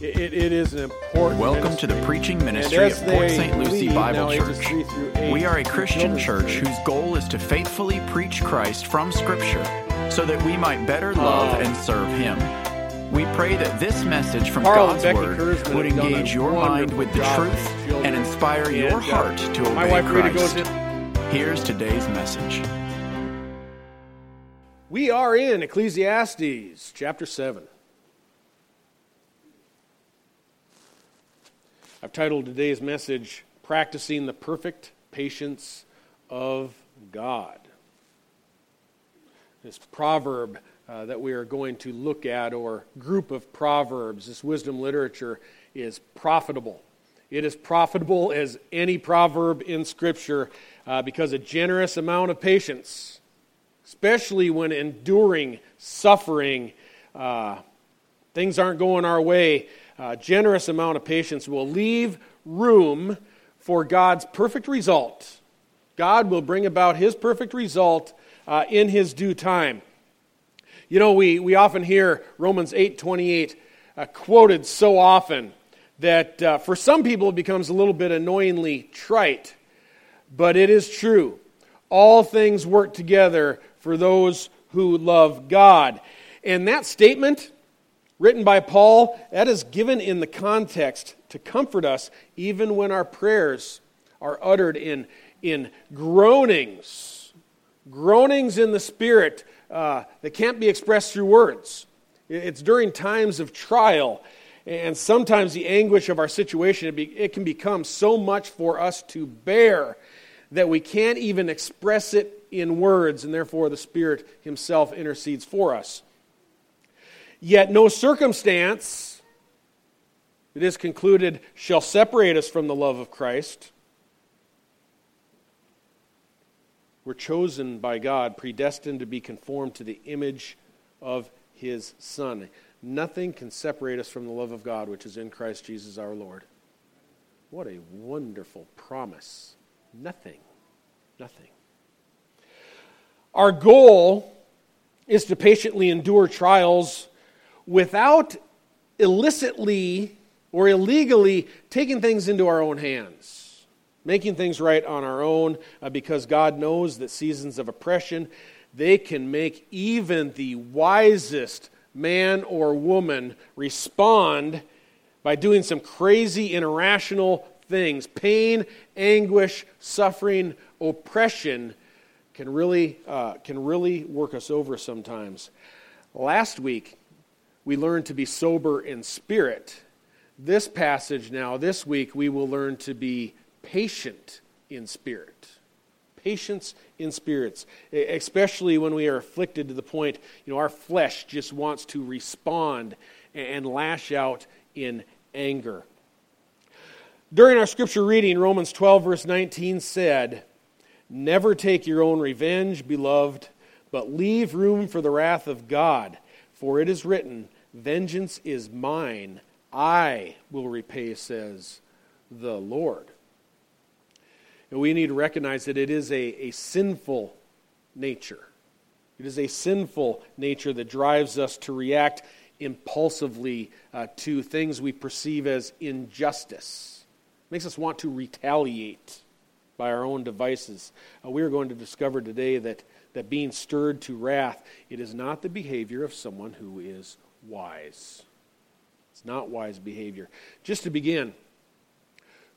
It, it is an important. Welcome to the preaching ministry of Port St. Lucie Bible Church. three through eight We are a Christian church whose goal is to faithfully preach Christ from Scripture so that we might better love Oh. and serve Him. We pray that this message from Carl God's Word Kurzman would have done a engage your mind with the truth children. and inspire your And, uh, heart to obey wife Christ. Here's today's message. We are in Ecclesiastes chapter 7. I've titled today's message, Practicing the Perfect Patience of God. This proverb uh, that we are going to look at, or group of proverbs, this wisdom literature, is profitable. It is profitable as any proverb in Scripture uh, because a generous amount of patience especially when enduring suffering, uh, things aren't going our way, a generous amount of patience will leave room for God's perfect result. God will bring about His perfect result uh, in His due time. You know, we, we often hear Romans 8 28 uh, quoted so often that uh, for some people it becomes a little bit annoyingly trite, but it is true. All things work together for those who love God. And that statement, written by Paul, that is given in the context to comfort us even when our prayers are uttered in, in groanings, groanings in the Spirit uh, that can't be expressed through words. It's during times of trial. And sometimes the anguish of our situation, it, be, it can become so much for us to bear that we can't even express it in words, and therefore the Spirit Himself intercedes for us. Yet no circumstance, it is concluded, shall separate us from the love of Christ. We're chosen by God, predestined to be conformed to the image of His Son. Nothing can separate us from the love of God, which is in Christ Jesus our Lord. What a wonderful promise. Nothing. Nothing. Our goal is to patiently endure trials without illicitly or illegally taking things into our own hands, making things right on our own, uh, because God knows that seasons of oppression they can make even the wisest man or woman respond by doing some crazy, irrational things. Pain, anguish, suffering, oppression can really, uh, can really work us over sometimes. Last week, we learn to be sober in spirit. This passage now, this week, we will learn to be patient in spirit. Patience in spirits, especially when we are afflicted to the point, you know, our flesh just wants to respond and lash out in anger. During our scripture reading, Romans 12, verse 19 said, Never take your own revenge, beloved, but leave room for the wrath of God. For it is written, Vengeance is mine, I will repay, says the Lord. And we need to recognize that it is a, a sinful nature. It is a sinful nature that drives us to react impulsively uh, to things we perceive as injustice. It makes us want to retaliate by our own devices. Uh, we are going to discover today that, that being stirred to wrath, it is not the behavior of someone who is wise. It's not wise behavior. Just to begin,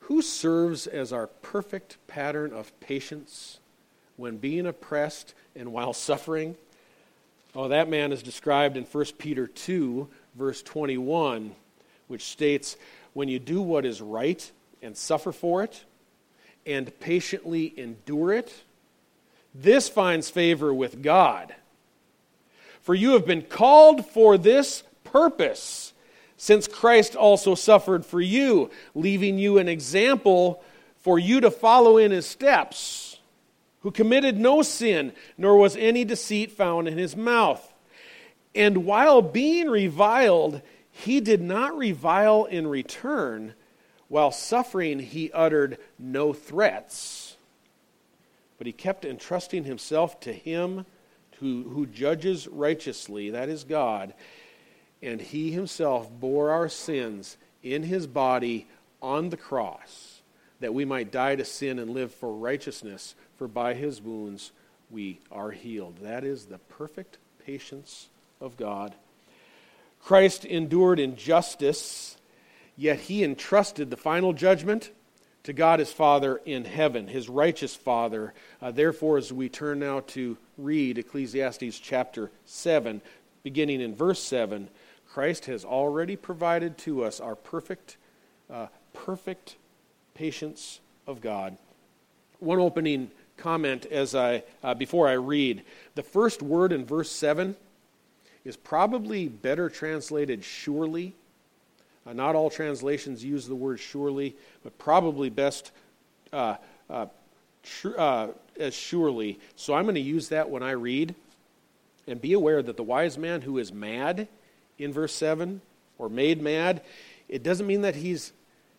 who serves as our perfect pattern of patience when being oppressed and while suffering? Oh, that man is described in 1 Peter 2, verse 21, which states, When you do what is right and suffer for it, and patiently endure it, this finds favor with God. For you have been called for this purpose, since Christ also suffered for you, leaving you an example for you to follow in his steps, who committed no sin, nor was any deceit found in his mouth. And while being reviled, he did not revile in return. While suffering, he uttered no threats, but he kept entrusting himself to him who, who judges righteously, that is God. and he himself bore our sins in his body on the cross, that we might die to sin and live for righteousness, for by his wounds we are healed. That is the perfect patience of God. Christ endured injustice, yet he entrusted the final judgment to God his Father in heaven, his righteous Father. Uh, therefore, as we turn now to read Ecclesiastes chapter 7, beginning in verse 7, Christ has already provided to us our perfect, uh, perfect patience of God. One opening comment as I uh, before I read the first word in verse seven is probably better translated surely. Uh, not all translations use the word surely, but probably best uh, uh tr- uh, as surely. So I'm going to use that when I read. And be aware that the wise man who is mad in verse 7 or made mad, it doesn't mean that he's,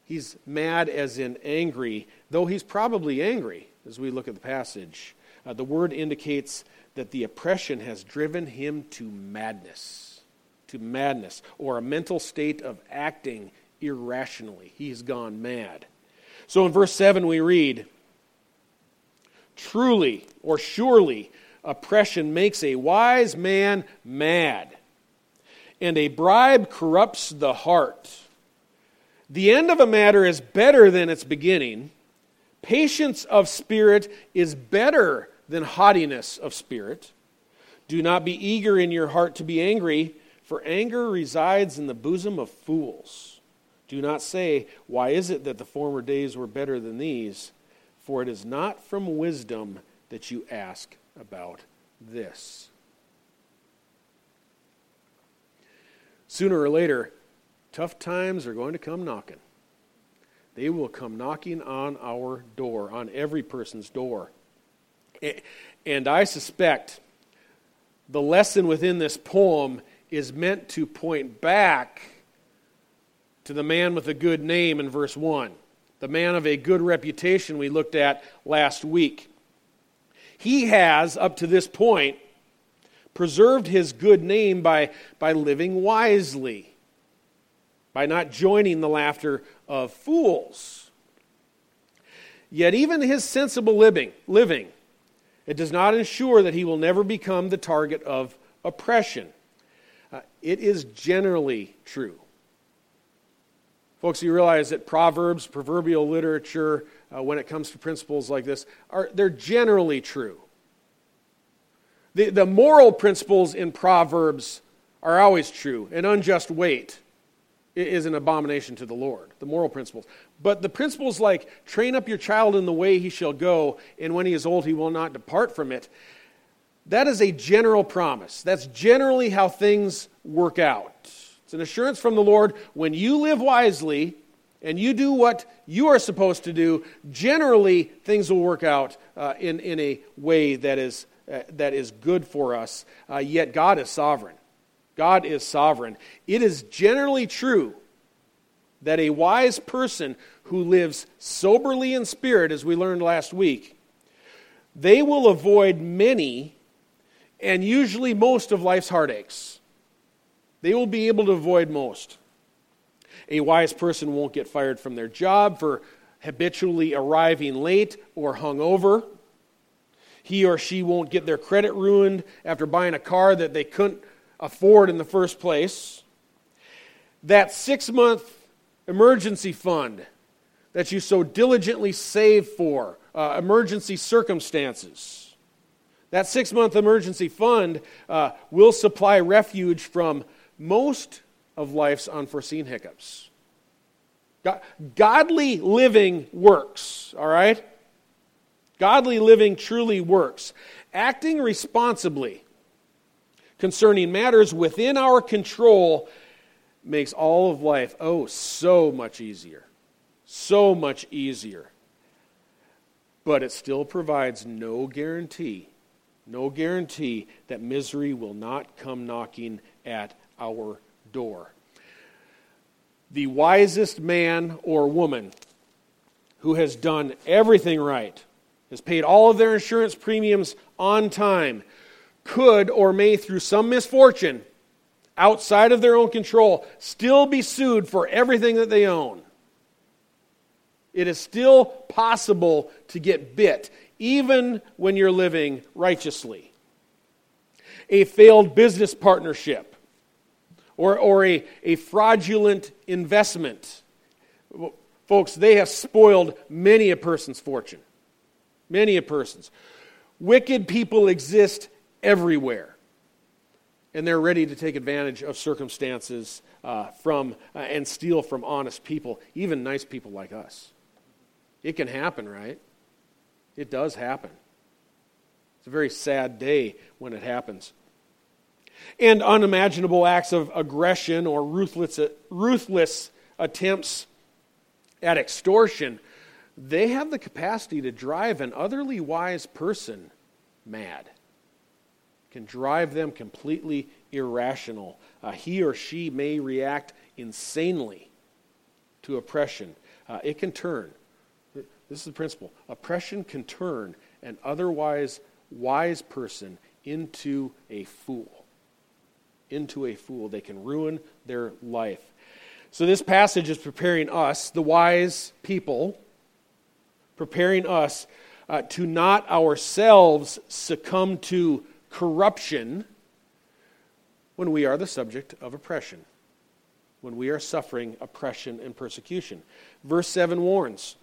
he's mad as in angry, though he's probably angry as we look at the passage. Uh, the word indicates that the oppression has driven him to madness, to madness, or a mental state of acting irrationally. He's gone mad. So in verse 7, we read, Truly or surely, oppression makes a wise man mad, and a bribe corrupts the heart. The end of a matter is better than its beginning Patience of spirit is better than haughtiness of spirit. Do not be eager in your heart to be angry, for anger resides in the bosom of fools. Do not say, Why is it that the former days were better than these? For it is not from wisdom that you ask about this. Sooner or later, tough times are going to come knocking. They will come knocking on our door, on every person's door. And I suspect the lesson within this poem is meant to point back to the man with a good name in verse 1, the man of a good reputation we looked at last week. He has, up to this point, preserved his good name by, by living wisely, by not joining the laughter of fools. Yet, even his sensible living, living, it does not ensure that he will never become the target of oppression. It is generally true. Folks, you realize that proverbs, proverbial literature, uh, when it comes to principles like this, are they're generally true. The, the moral principles in proverbs are always true. An unjust weight is an abomination to the Lord, the moral principles. But the principles like train up your child in the way he shall go, and when he is old, he will not depart from it, that is a general promise. That's generally how things work out. It's an assurance from the Lord when you live wisely and you do what you are supposed to do, generally things will work out uh, in, in a way that is, uh, that is good for us. Uh, yet God is sovereign. God is sovereign. It is generally true that a wise person who lives soberly in spirit, as we learned last week, they will avoid many and usually most of life's heartaches. They will be able to avoid most. A wise person won't get fired from their job for habitually arriving late or hungover. He or she won't get their credit ruined after buying a car that they couldn't afford in the first place. That six month emergency fund that you so diligently save for, uh, emergency circumstances. That six month emergency fund uh, will supply refuge from most of life's unforeseen hiccups. godly living works, all right? Godly living truly works. Acting responsibly concerning matters within our control makes all of life, oh, so much easier. So much easier. But it still provides no guarantee, no guarantee that misery will not come knocking at our door. The wisest man or woman who has done everything right, has paid all of their insurance premiums on time, could or may, through some misfortune, outside of their own control still be sued for everything that they own. It is still possible to get bit, even when you're living righteously. A failed business partnership or, or a, a fraudulent investment. Folks, they have spoiled many a person's fortune. Many a person's. Wicked people exist everywhere. And they're ready to take advantage of circumstances uh, from uh, and steal from honest people, even nice people like us. It can happen, right? It does happen. It's a very sad day when it happens. And unimaginable acts of aggression or ruthless, ruthless attempts at extortion, they have the capacity to drive an otherly wise person mad. Can drive them completely irrational. Uh, he or she may react insanely to oppression. Uh, it can turn this is the principle. Oppression can turn an otherwise wise person into a fool. Into a fool. They can ruin their life. So, this passage is preparing us, the wise people, preparing us uh, to not ourselves succumb to corruption when we are the subject of oppression, when we are suffering oppression and persecution. Verse 7 warns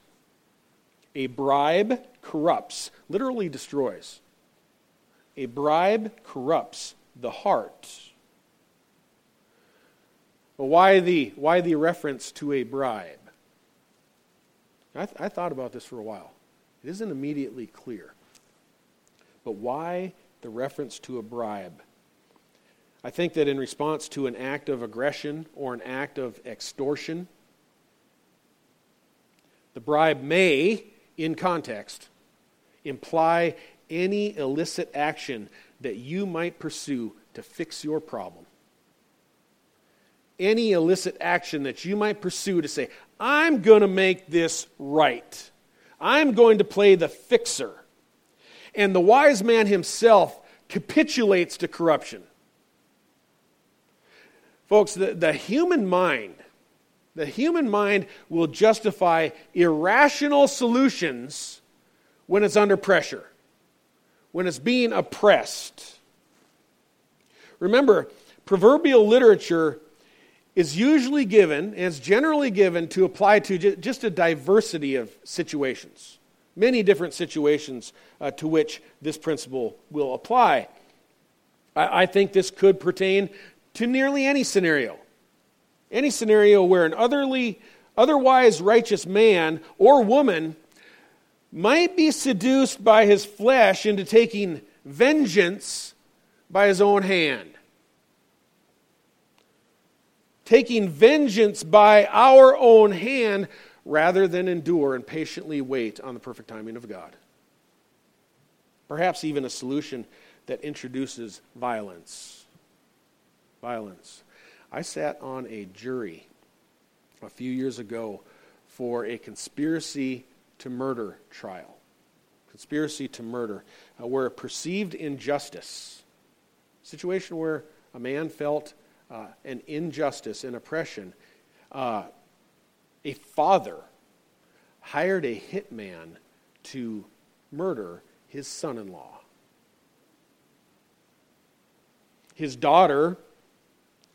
a bribe corrupts, literally destroys. A bribe corrupts the heart. Well, why the, why the reference to a bribe? I, th- I thought about this for a while. It isn't immediately clear. But why the reference to a bribe? I think that in response to an act of aggression or an act of extortion, the bribe may in context, imply any illicit action that you might pursue to fix your problem. Any illicit action that you might pursue to say, I'm going to make this right. I'm going to play the fixer. And the wise man himself capitulates to corruption. Folks, the, the human mind the human mind will justify irrational solutions when it's under pressure, when it's being oppressed. Remember, proverbial literature is usually given, and it's generally given to apply to just a diversity of situations, many different situations uh, to which this principle will apply. I, I think this could pertain to nearly any scenario. Any scenario where an otherly, otherwise righteous man or woman might be seduced by his flesh into taking vengeance by his own hand. Taking vengeance by our own hand rather than endure and patiently wait on the perfect timing of God. Perhaps even a solution that introduces violence. Violence. I sat on a jury a few years ago for a conspiracy to murder trial. Conspiracy to murder, uh, where a perceived injustice, situation where a man felt uh, an injustice and oppression, uh, a father hired a hitman to murder his son in law. His daughter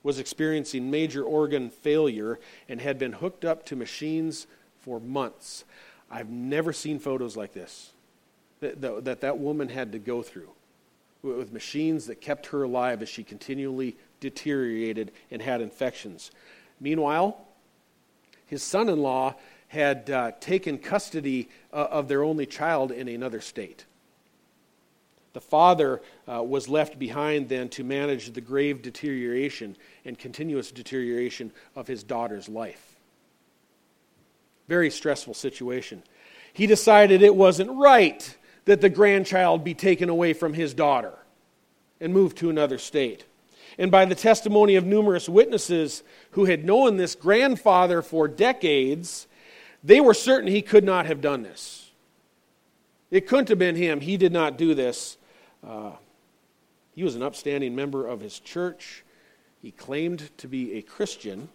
was experiencing major organ failure and had been hooked up to machines for months. I've never seen photos like this that that, that woman had to go through with machines that kept her alive as she continually deteriorated and had infections. Meanwhile, his son in law had uh, taken custody uh, of their only child in another state. The father uh, was left behind then to manage the grave deterioration and continuous deterioration of his daughter's life. Very stressful situation. He decided it wasn't right that the grandchild be taken away from his daughter and moved to another state. And by the testimony of numerous witnesses who had known this grandfather for decades, they were certain he could not have done this. It couldn't have been him. He did not do this. Uh, he was an upstanding member of his church. He claimed to be a Christian.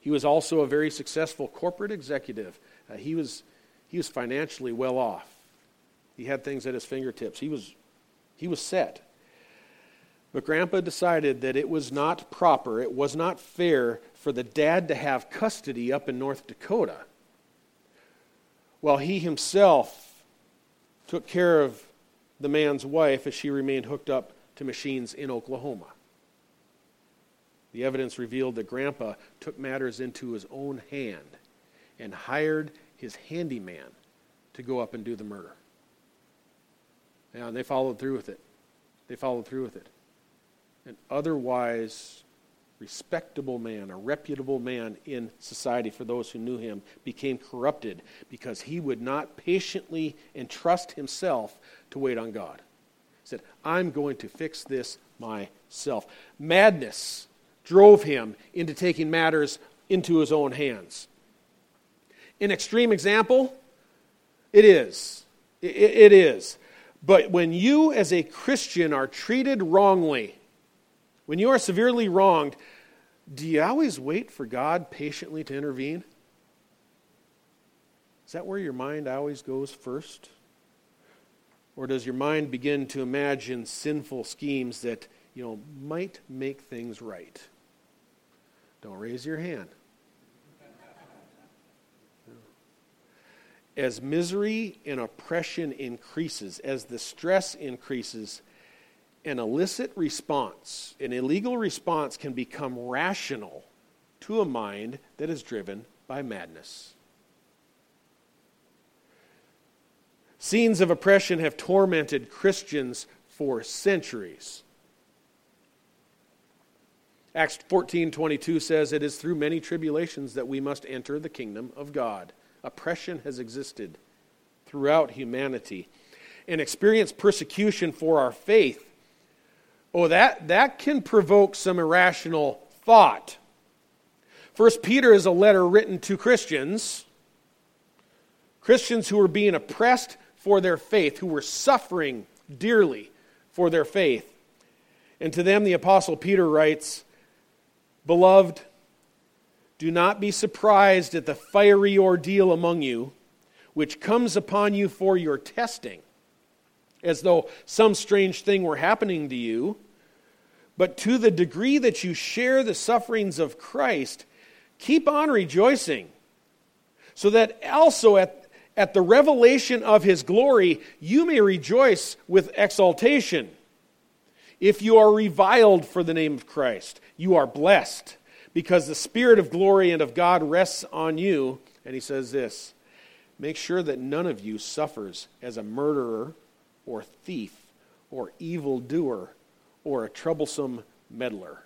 He was also a very successful corporate executive. Uh, he, was, he was financially well off. He had things at his fingertips. He was, he was set. But Grandpa decided that it was not proper, it was not fair for the dad to have custody up in North Dakota while he himself took care of the man's wife as she remained hooked up to machines in Oklahoma. The evidence revealed that Grandpa took matters into his own hand and hired his handyman to go up and do the murder. Yeah, and they followed through with it. They followed through with it. An otherwise respectable man, a reputable man in society for those who knew him, became corrupted because he would not patiently entrust himself to wait on God. He said, I'm going to fix this myself. Madness drove him into taking matters into his own hands. An extreme example? It is. It, is. But when you, as a Christian, are treated wrongly, when you are severely wronged, do you always wait for God patiently to intervene? Is that where your mind always goes first? Or does your mind begin to imagine sinful schemes that, you know, might make things right? Don't raise your hand. As misery and oppression increases, as the stress increases, an illicit response, an illegal response, can become rational to a mind that is driven by madness. Scenes of oppression have tormented Christians for centuries. Acts 14:22 says it is through many tribulations that we must enter the kingdom of God. Oppression has existed throughout humanity and experience persecution for our faith Oh, that, that can provoke some irrational thought. First Peter is a letter written to Christians, Christians who were being oppressed for their faith, who were suffering dearly for their faith. And to them, the Apostle Peter writes, Beloved, do not be surprised at the fiery ordeal among you, which comes upon you for your testing, as though some strange thing were happening to you but to the degree that you share the sufferings of Christ, keep on rejoicing, so that also at, at the revelation of his glory, you may rejoice with exultation. If you are reviled for the name of Christ, you are blessed, because the Spirit of glory and of God rests on you. And he says this Make sure that none of you suffers as a murderer or thief or evildoer or a troublesome meddler.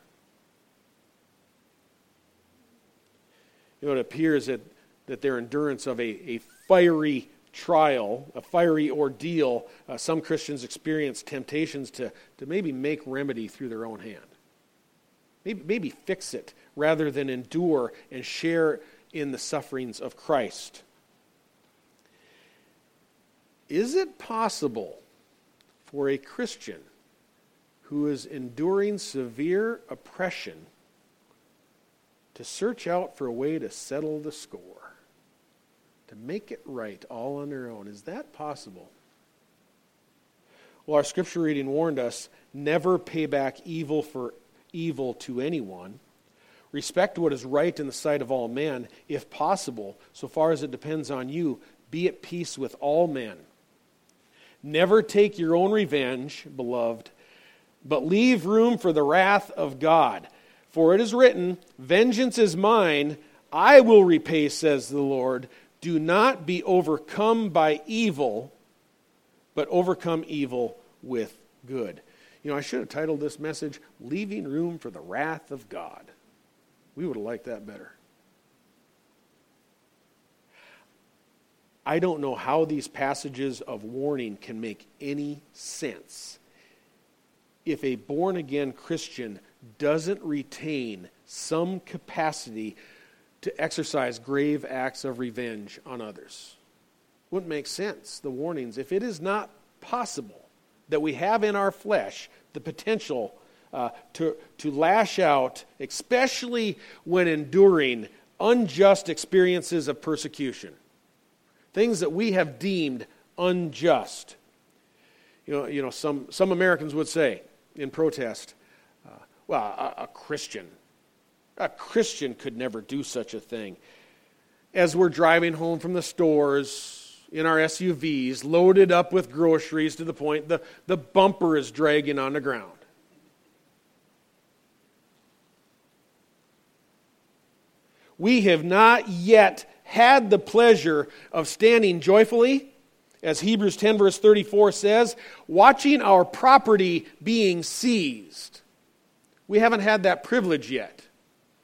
You know, it appears that, that their endurance of a, a fiery trial, a fiery ordeal, uh, some Christians experience temptations to, to maybe make remedy through their own hand. Maybe, maybe fix it rather than endure and share in the sufferings of Christ. Is it possible for a Christian who is enduring severe oppression to search out for a way to settle the score, to make it right all on their own. Is that possible? Well, our scripture reading warned us never pay back evil for evil to anyone. Respect what is right in the sight of all men, if possible, so far as it depends on you. Be at peace with all men. Never take your own revenge, beloved but leave room for the wrath of God. For it is written, Vengeance is mine, I will repay, says the Lord. Do not be overcome by evil, but overcome evil with good. You know, I should have titled this message, Leaving Room for the Wrath of God. We would have liked that better. I don't know how these passages of warning can make any sense if a born again Christian doesn't retain some capacity to exercise grave acts of revenge on others. Wouldn't make sense, the warnings. If it is not possible that we have in our flesh the potential uh, to, to lash out, especially when enduring unjust experiences of persecution, things that we have deemed unjust. You know, you know some, some Americans would say in protest, uh, well, a, a Christian, a Christian could never do such a thing. As we're driving home from the stores, in our SUVs, loaded up with groceries to the point the, the bumper is dragging on the ground. We have not yet had the pleasure of standing joyfully, as Hebrews 10, verse 34 says, watching our property being seized. We haven't had that privilege yet,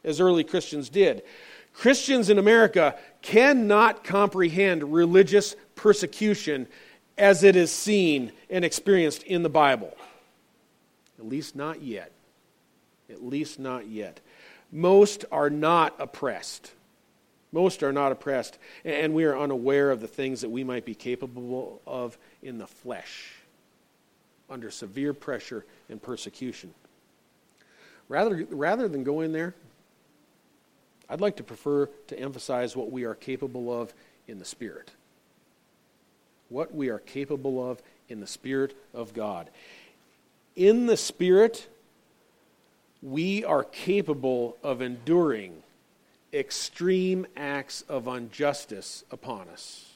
as early Christians did. Christians in America cannot comprehend religious persecution as it is seen and experienced in the Bible. At least not yet. At least not yet. Most are not oppressed. Most are not oppressed, and we are unaware of the things that we might be capable of in the flesh under severe pressure and persecution. Rather, rather than go in there I'd like to prefer to emphasize what we are capable of in the Spirit. What we are capable of in the Spirit of God. In the Spirit, we are capable of enduring extreme acts of injustice upon us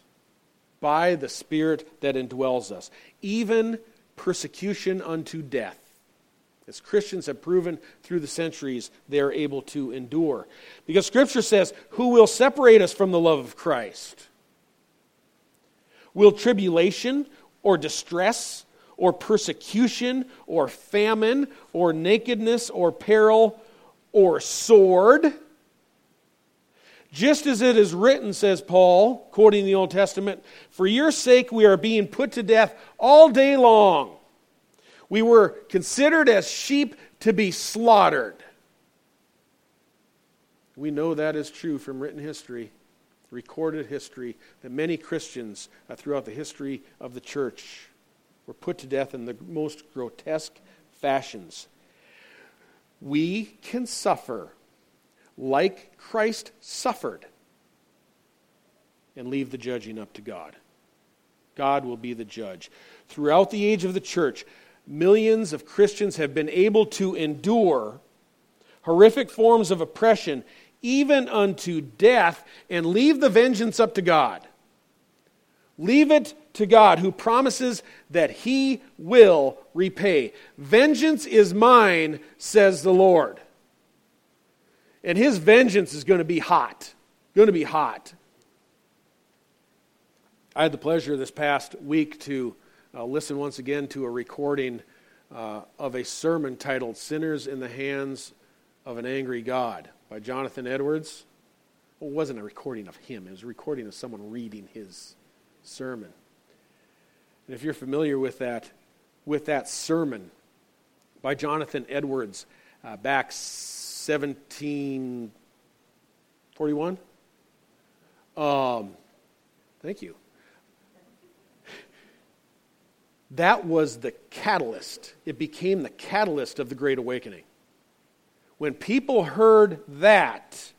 by the Spirit that indwells us, even persecution unto death as Christians have proven through the centuries, they are able to endure. Because Scripture says, Who will separate us from the love of Christ? Will tribulation or distress or persecution or famine or nakedness or peril or sword? Just as it is written, says Paul, quoting the Old Testament, For your sake we are being put to death all day long. We were considered as sheep to be slaughtered. We know that is true from written history, recorded history, that many Christians uh, throughout the history of the church were put to death in the most grotesque fashions. We can suffer like Christ suffered and leave the judging up to God. God will be the judge. Throughout the age of the church, millions of Christians have been able to endure horrific forms of oppression, even unto death, and leave the vengeance up to God. Leave it to God, who promises that He will repay. Vengeance is mine, says the Lord. And His vengeance is going to be hot. Going to be hot. I had the pleasure this past week to uh, listen once again to a recording uh, of a sermon titled Sinners in the Hands of an Angry God by Jonathan Edwards. Well, it wasn't a recording of him, it was a recording of someone reading his sermon. And if you're familiar with that, with that sermon by Jonathan Edwards uh, back 1741, um, thank you that was the catalyst. It became the catalyst of the Great Awakening. When people heard that,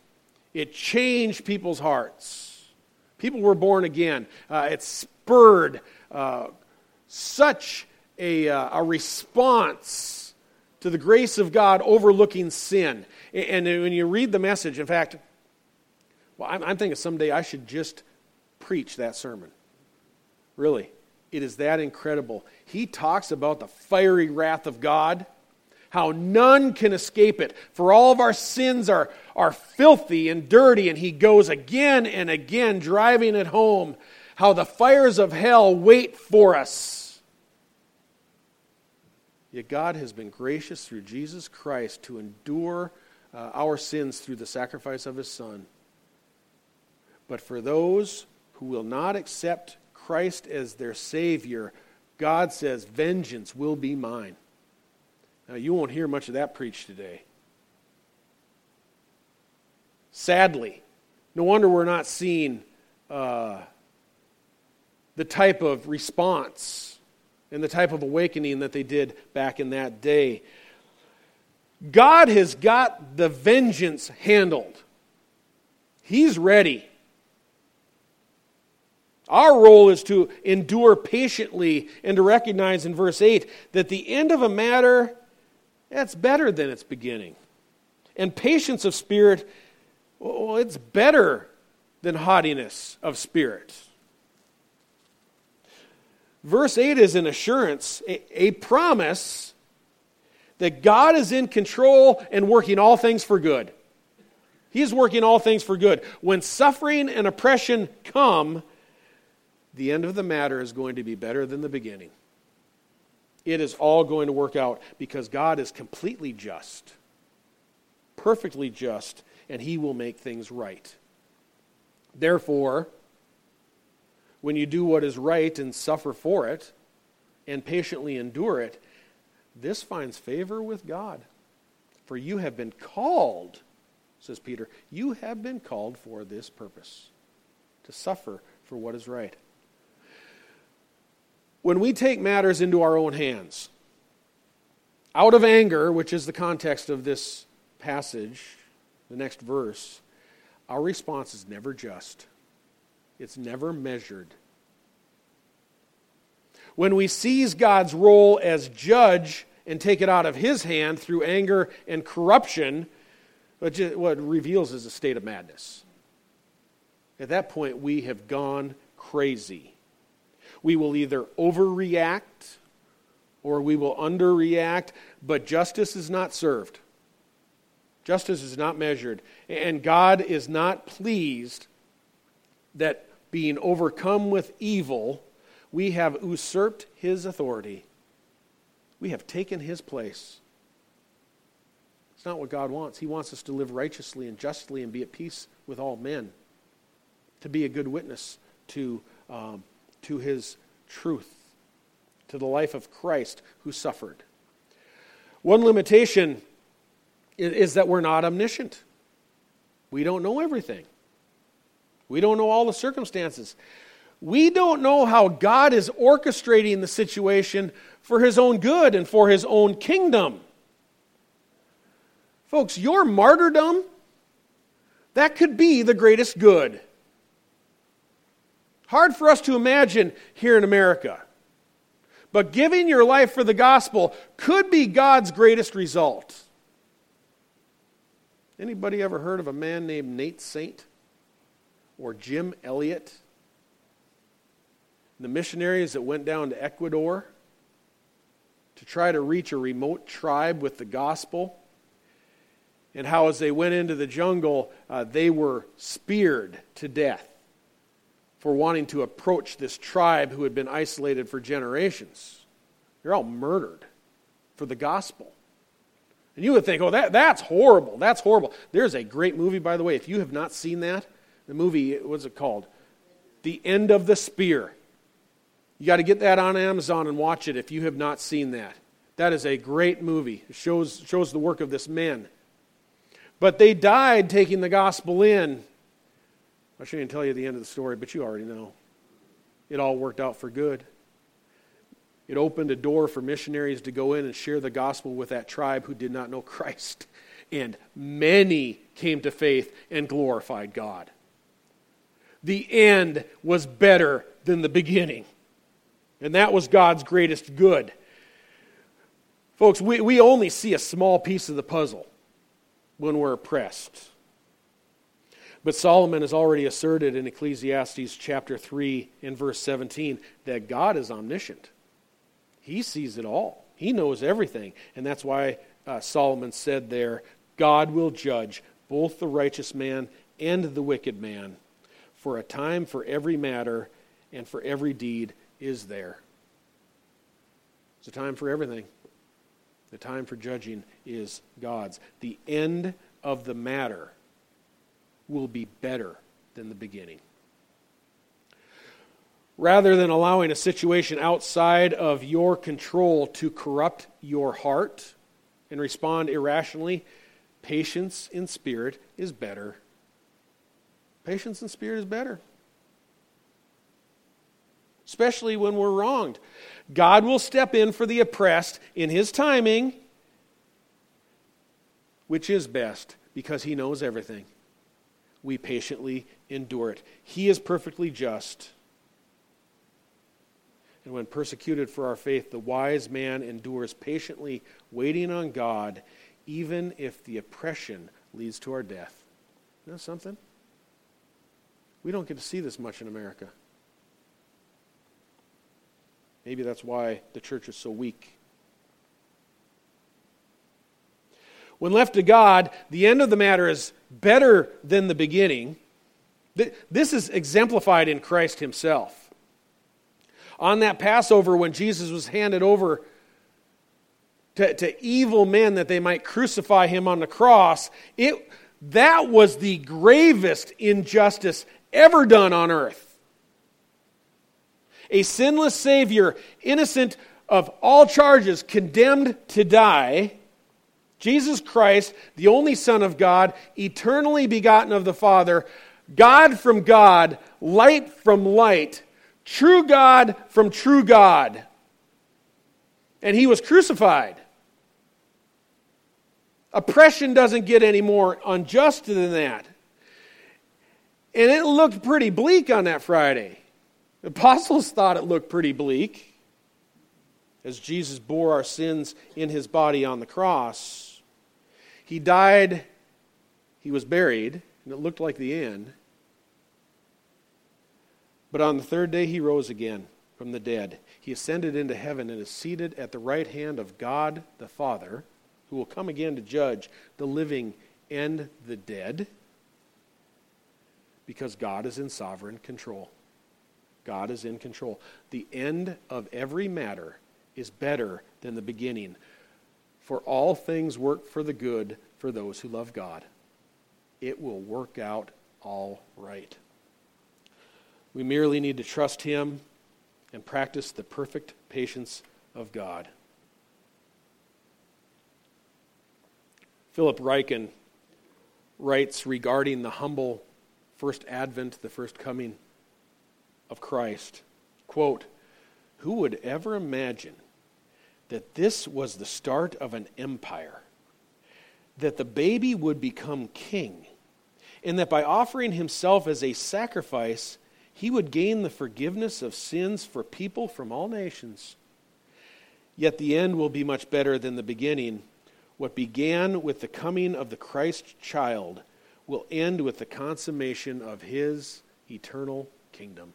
it changed people's hearts. People were born again. Uh, it spurred uh, such a, uh, a response to the grace of God overlooking sin. And, when you read the message, in fact, well, I'm thinking someday I should just preach that sermon. Really. It is that incredible. He talks about the fiery wrath of God, how none can escape it, for all of our sins are, are filthy and dirty. And he goes again and again driving it home how the fires of hell wait for us. Yet God has been gracious through Jesus Christ to endure uh, our sins through the sacrifice of his Son. But for those who will not accept Christ as their Savior, God says, Vengeance will be mine. Now, you won't hear much of that preached today. Sadly, no wonder we're not seeing uh, the type of response and the type of awakening that they did back in that day. God has got the vengeance handled. He's ready. Our role is to endure patiently and to recognize in verse 8 that the end of a matter that's better than its beginning. And patience of spirit, it's better than haughtiness of spirit. Verse 8 is an assurance, a, a promise that God is in control and working all things for good. He is working all things for good. When suffering and oppression come, the end of the matter is going to be better than the beginning. It is all going to work out because God is completely just, perfectly just, and He will make things right. Therefore, when you do what is right and suffer for it and patiently endure it, this finds favor with God. For you have been called, says Peter, you have been called for this purpose to suffer for what is right. When we take matters into our own hands, out of anger, which is the context of this passage, the next verse, our response is never just. It's never measured. When we seize God's role as judge and take it out of his hand through anger and corruption, what reveals is a state of madness. At that point, we have gone crazy. We will either overreact or we will underreact, but justice is not served. Justice is not measured. And God is not pleased that being overcome with evil, we have usurped his authority. We have taken his place. It's not what God wants. He wants us to live righteously and justly and be at peace with all men, to be a good witness to, um, to his truth, to the life of Christ who suffered. One limitation is, is that we're not omniscient. We don't know everything. We don't know all the circumstances. We don't know how God is orchestrating the situation for his own good and for his own kingdom. Folks, your martyrdom, that could be the greatest good. Hard for us to imagine here in America. But giving your life for the gospel could be God's greatest result. Anybody ever heard of a man named Nate Saint? Or Jim Elliot, the missionaries that went down to Ecuador to try to reach a remote tribe with the gospel, and how, as they went into the jungle, uh, they were speared to death for wanting to approach this tribe who had been isolated for generations. They're all murdered for the gospel. And you would think, oh, that, that's horrible. That's horrible. There's a great movie, by the way. If you have not seen that, the movie, what's it called? The End of the Spear. You got to get that on Amazon and watch it if you have not seen that. That is a great movie. It shows, shows the work of this man. But they died taking the gospel in. I shouldn't tell you the end of the story, but you already know. It all worked out for good. It opened a door for missionaries to go in and share the gospel with that tribe who did not know Christ. And many came to faith and glorified God the end was better than the beginning. And that was God's greatest good. Folks, we, we only see a small piece of the puzzle when we're oppressed. But Solomon has already asserted in Ecclesiastes chapter 3 and verse 17 that God is omniscient. He sees it all, He knows everything. And that's why uh, Solomon said there, God will judge both the righteous man and the wicked man for a time for every matter and for every deed is there. It's a time for everything. The time for judging is God's. The end of the matter will be better than the beginning. Rather than allowing a situation outside of your control to corrupt your heart and respond irrationally, patience in spirit is better Patience and spirit is better. Especially when we're wronged. God will step in for the oppressed in His timing, which is best, because he knows everything, we patiently endure it. He is perfectly just. And when persecuted for our faith, the wise man endures patiently, waiting on God, even if the oppression leads to our death. Know something? We don't get to see this much in America. Maybe that's why the church is so weak. When left to God, the end of the matter is better than the beginning. This is exemplified in Christ himself. On that Passover, when Jesus was handed over to, to evil men that they might crucify him on the cross, it, that was the gravest injustice ever done on earth. A sinless Savior, innocent of all charges, condemned to die Jesus Christ, the only Son of God, eternally begotten of the Father, God from God, light from light, true God from true God. And he was crucified. Oppression doesn't get any more unjust than that. And it looked pretty bleak on that Friday. The apostles thought it looked pretty bleak as Jesus bore our sins in his body on the cross. He died, he was buried, and it looked like the end. But on the third day, he rose again from the dead. He ascended into heaven and is seated at the right hand of God the Father, who will come again to judge the living and the dead, because God is in sovereign control. God is in control. The end of every matter is better than the beginning. For all things work for the good for those who love God. It will work out all right. We merely need to trust Him and practice the perfect patience of God. Philip Ryken writes regarding the humble first advent, the first coming of Christ. Quote, Who would ever imagine that this was the start of an empire, that the baby would become king, and that by offering himself as a sacrifice, he would gain the forgiveness of sins for people from all nations. Yet the end will be much better than the beginning. What began with the coming of the Christ child will end with the consummation of his eternal kingdom.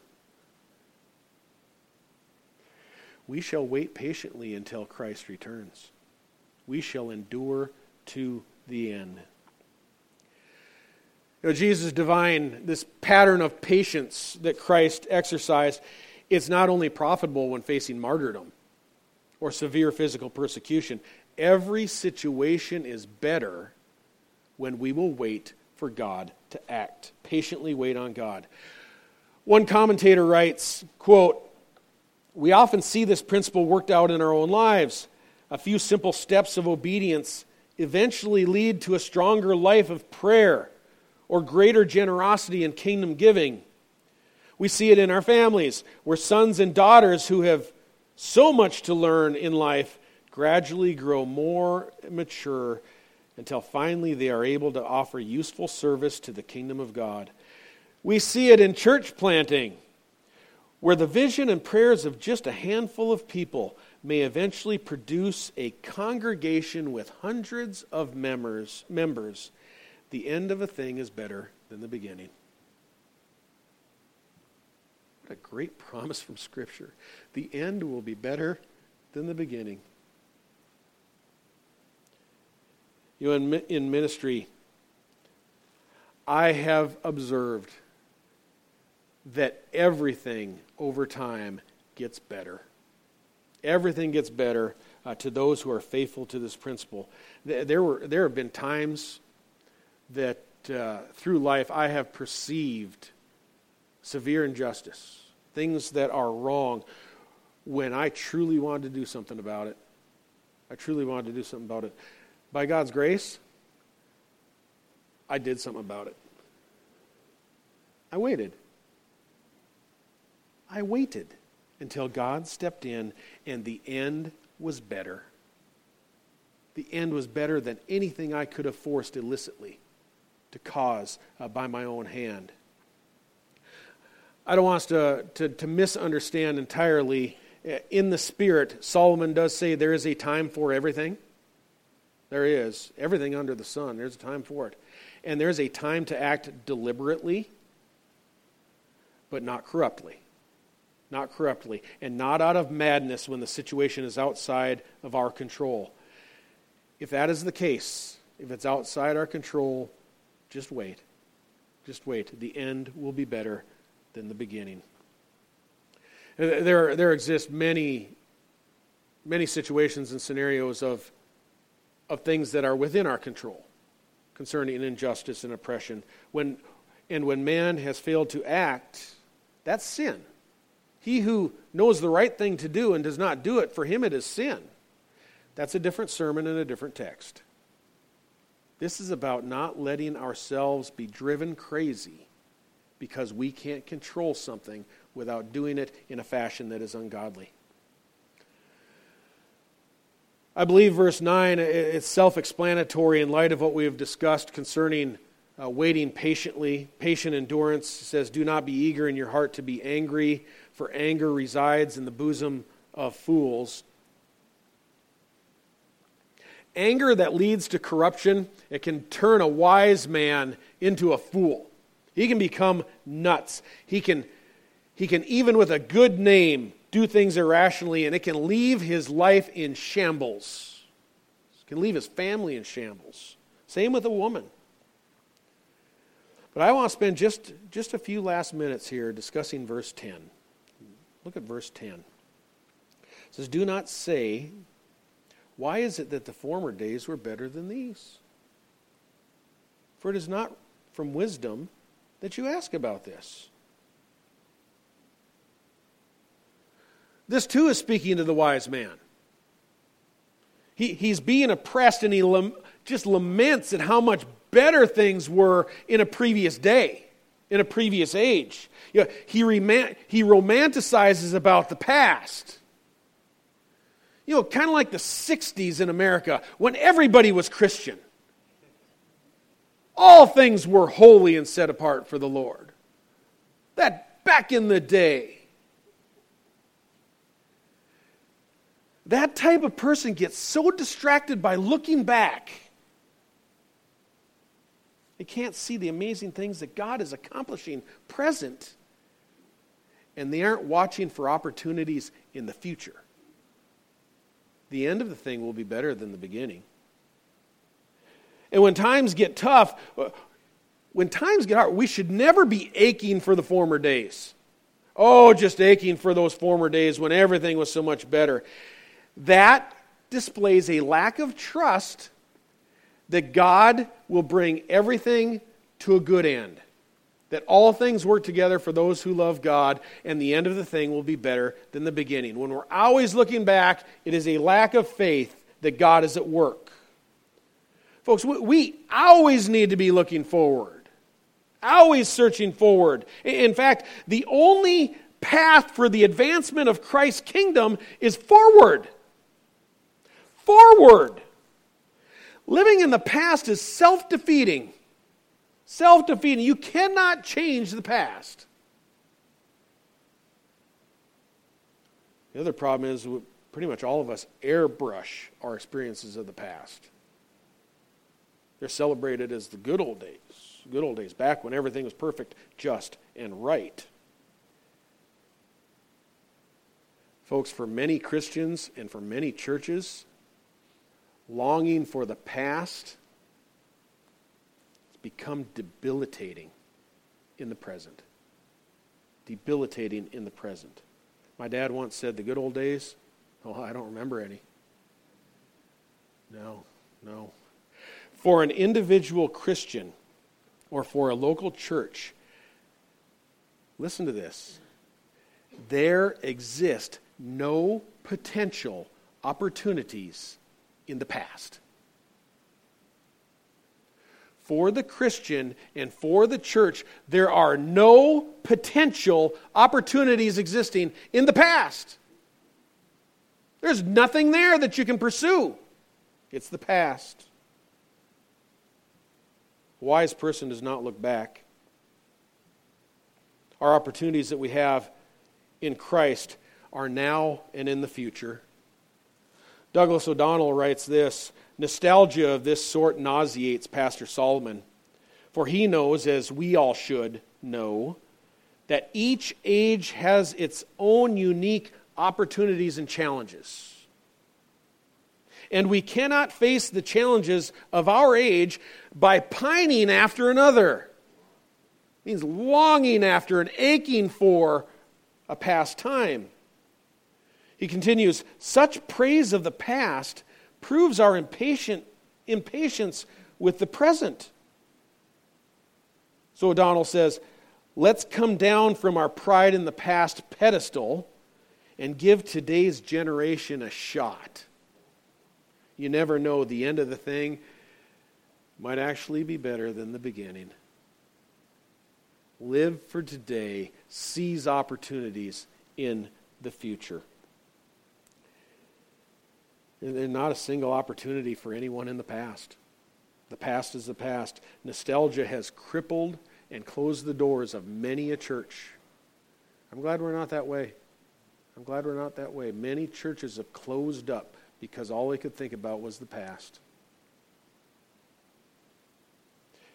we shall wait patiently until Christ returns. We shall endure to the end. You know, Jesus' divine, this pattern of patience that Christ exercised, it's not only profitable when facing martyrdom or severe physical persecution. Every situation is better when we will wait for God to act. Patiently wait on God. One commentator writes, quote, we often see this principle worked out in our own lives. A few simple steps of obedience eventually lead to a stronger life of prayer or greater generosity in kingdom giving. We see it in our families, where sons and daughters who have so much to learn in life gradually grow more mature until finally they are able to offer useful service to the kingdom of God. We see it in church planting where the vision and prayers of just a handful of people may eventually produce a congregation with hundreds of members, members, the end of a thing is better than the beginning. What a great promise from Scripture. The end will be better than the beginning. You know, in, in ministry, I have observed that everything over time gets better. Everything gets better uh, to those who are faithful to this principle. There, were, there have been times that uh, through life I have perceived severe injustice, things that are wrong, when I truly wanted to do something about it. I truly wanted to do something about it. By God's grace, I did something about it. I waited. I waited until God stepped in and the end was better. the end was better than anything I could have forced illicitly to cause uh, by my own hand. I don't want us to, to, to misunderstand entirely. Uh, in the Spirit, Solomon does say there is a time for everything. There is. Everything under the sun, there's a time for it. And there's a time to act deliberately, but not corruptly. Not corruptly. And not out of madness when the situation is outside of our control. If that is the case, if it's outside our control, just wait. Just wait. The end will be better than the beginning. There, there exist many, many situations and scenarios of, of things that are within our control concerning injustice and oppression. When, and when man has failed to act, that's sin. He who knows the right thing to do and does not do it, for him it is sin. That's a different sermon and a different text. This is about not letting ourselves be driven crazy because we can't control something without doing it in a fashion that is ungodly. I believe verse 9 is self explanatory in light of what we have discussed concerning uh, waiting patiently. Patient endurance says, Do not be eager in your heart to be angry, for anger resides in the bosom of fools anger that leads to corruption, it can turn a wise man into a fool. He can become nuts. He can, he can even with a good name, do things irrationally, and it can leave his life in shambles. It can leave his family in shambles. Same with a woman. But I want to spend just, just a few last minutes here discussing verse 10. Look at verse 10. It says, Do not say why is it that the former days were better than these? For it is not from wisdom that you ask about this. This too is speaking to the wise man. He, he's being oppressed and he lam- just laments at how much better things were in a previous day, in a previous age. You know, he, rem- he romanticizes about the past. You know, kind of like the 60s in America when everybody was Christian. All things were holy and set apart for the Lord. That back in the day. That type of person gets so distracted by looking back. They can't see the amazing things that God is accomplishing present. And they aren't watching for opportunities in the future the end of the thing will be better than the beginning. And when times get tough, when times get hard, we should never be aching for the former days. Oh, just aching for those former days when everything was so much better. That displays a lack of trust that God will bring everything to a good end that all things work together for those who love God, and the end of the thing will be better than the beginning. When we're always looking back, it is a lack of faith that God is at work. Folks, we always need to be looking forward, always searching forward. In fact, the only path for the advancement of Christ's kingdom is forward. Forward. Living in the past is self defeating self defeating. You cannot change the past. The other problem is pretty much all of us airbrush our experiences of the past. They're celebrated as the good old days, good old days, back when everything was perfect, just, and right. Folks, for many Christians and for many churches, longing for the past become debilitating in the present. Debilitating in the present. My dad once said, The good old days? Oh, I don't remember any. No, no. For an individual Christian or for a local church, listen to this. There exist no potential opportunities in the past for the Christian and for the church, there are no potential opportunities existing in the past. There's nothing there that you can pursue. it's the past. A wise person does not look back. Our opportunities that we have in Christ are now and in the future. Douglas O'Donnell writes this Nostalgia of this sort nauseates Pastor Solomon, for he knows, as we all should know, that each age has its own unique opportunities and challenges. And we cannot face the challenges of our age by pining after another. It means longing after and aching for a past time. He continues, such praise of the past proves our impatient, impatience with the present. So O'Donnell says, let's come down from our pride in the past pedestal and give today's generation a shot. You never know, the end of the thing might actually be better than the beginning. Live for today, seize opportunities in the future. There's not a single opportunity for anyone in the past. The past is the past. Nostalgia has crippled and closed the doors of many a church. I'm glad we're not that way. I'm glad we're not that way. Many churches have closed up because all they could think about was the past.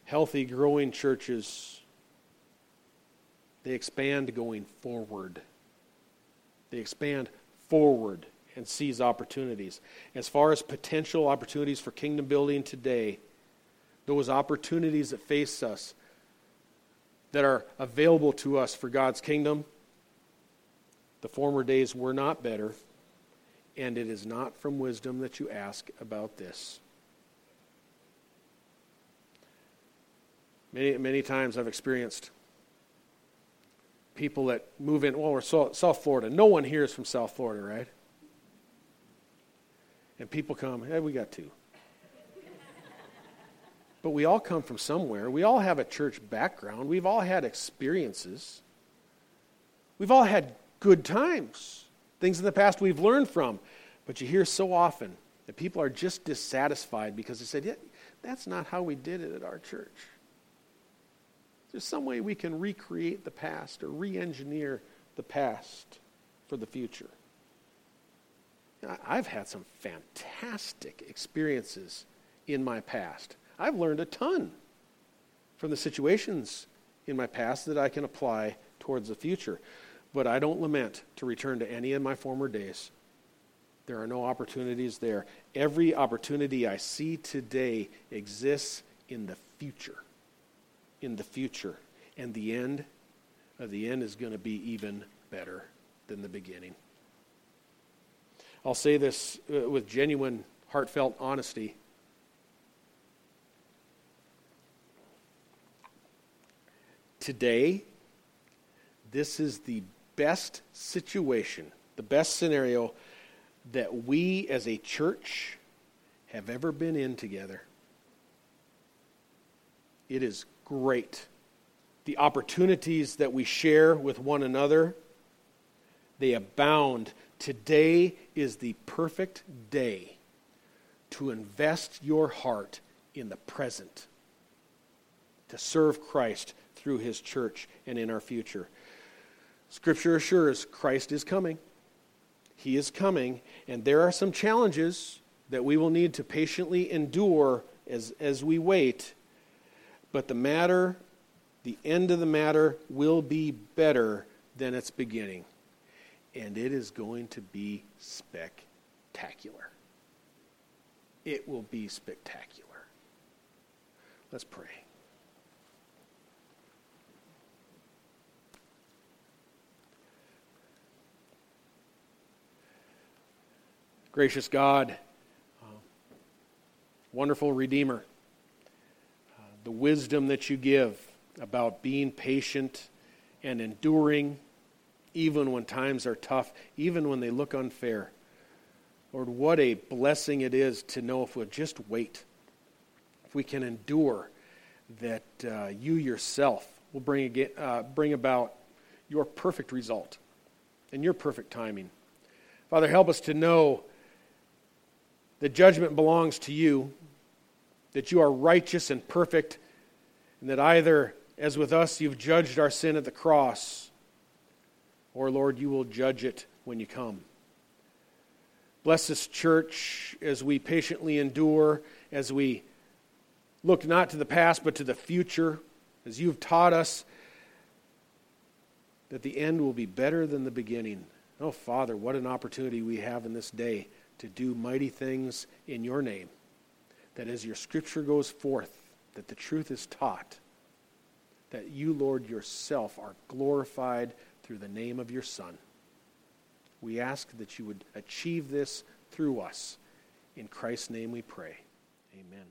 Healthy, growing churches, they expand going forward. They expand forward and seize opportunities. As far as potential opportunities for kingdom building today, those opportunities that face us, that are available to us for God's kingdom, the former days were not better, and it is not from wisdom that you ask about this. Many, many times I've experienced people that move in, well, we're South Florida. No one here is from South Florida, right? And people come, hey, we got two. but we all come from somewhere. We all have a church background. We've all had experiences. We've all had good times, things in the past we've learned from. But you hear so often that people are just dissatisfied because they said, yeah, that's not how we did it at our church. There's some way we can recreate the past or re engineer the past for the future. I've had some fantastic experiences in my past. I've learned a ton from the situations in my past that I can apply towards the future. But I don't lament to return to any of my former days. There are no opportunities there. Every opportunity I see today exists in the future. In the future. And the end of the end is going to be even better than the beginning. I'll say this uh, with genuine, heartfelt honesty. Today, this is the best situation, the best scenario that we as a church have ever been in together. It is great. The opportunities that we share with one another, they abound. Today is the perfect day to invest your heart in the present, to serve Christ through his church and in our future. Scripture assures Christ is coming. He is coming, and there are some challenges that we will need to patiently endure as, as we wait. But the matter, the end of the matter, will be better than its beginning and it is going to be spectacular. It will be spectacular. Let's pray. Gracious God, uh, wonderful Redeemer, uh, the wisdom that you give about being patient and enduring even when times are tough, even when they look unfair. Lord, what a blessing it is to know if we'll just wait, if we can endure, that uh, you yourself will bring, again, uh, bring about your perfect result and your perfect timing. Father, help us to know that judgment belongs to you, that you are righteous and perfect, and that either, as with us, you've judged our sin at the cross, or, Lord, you will judge it when you come. Bless this church as we patiently endure, as we look not to the past but to the future, as you've taught us that the end will be better than the beginning. Oh, Father, what an opportunity we have in this day to do mighty things in your name. That as your scripture goes forth, that the truth is taught, that you, Lord, yourself are glorified through the name of your Son. We ask that you would achieve this through us. In Christ's name we pray. Amen.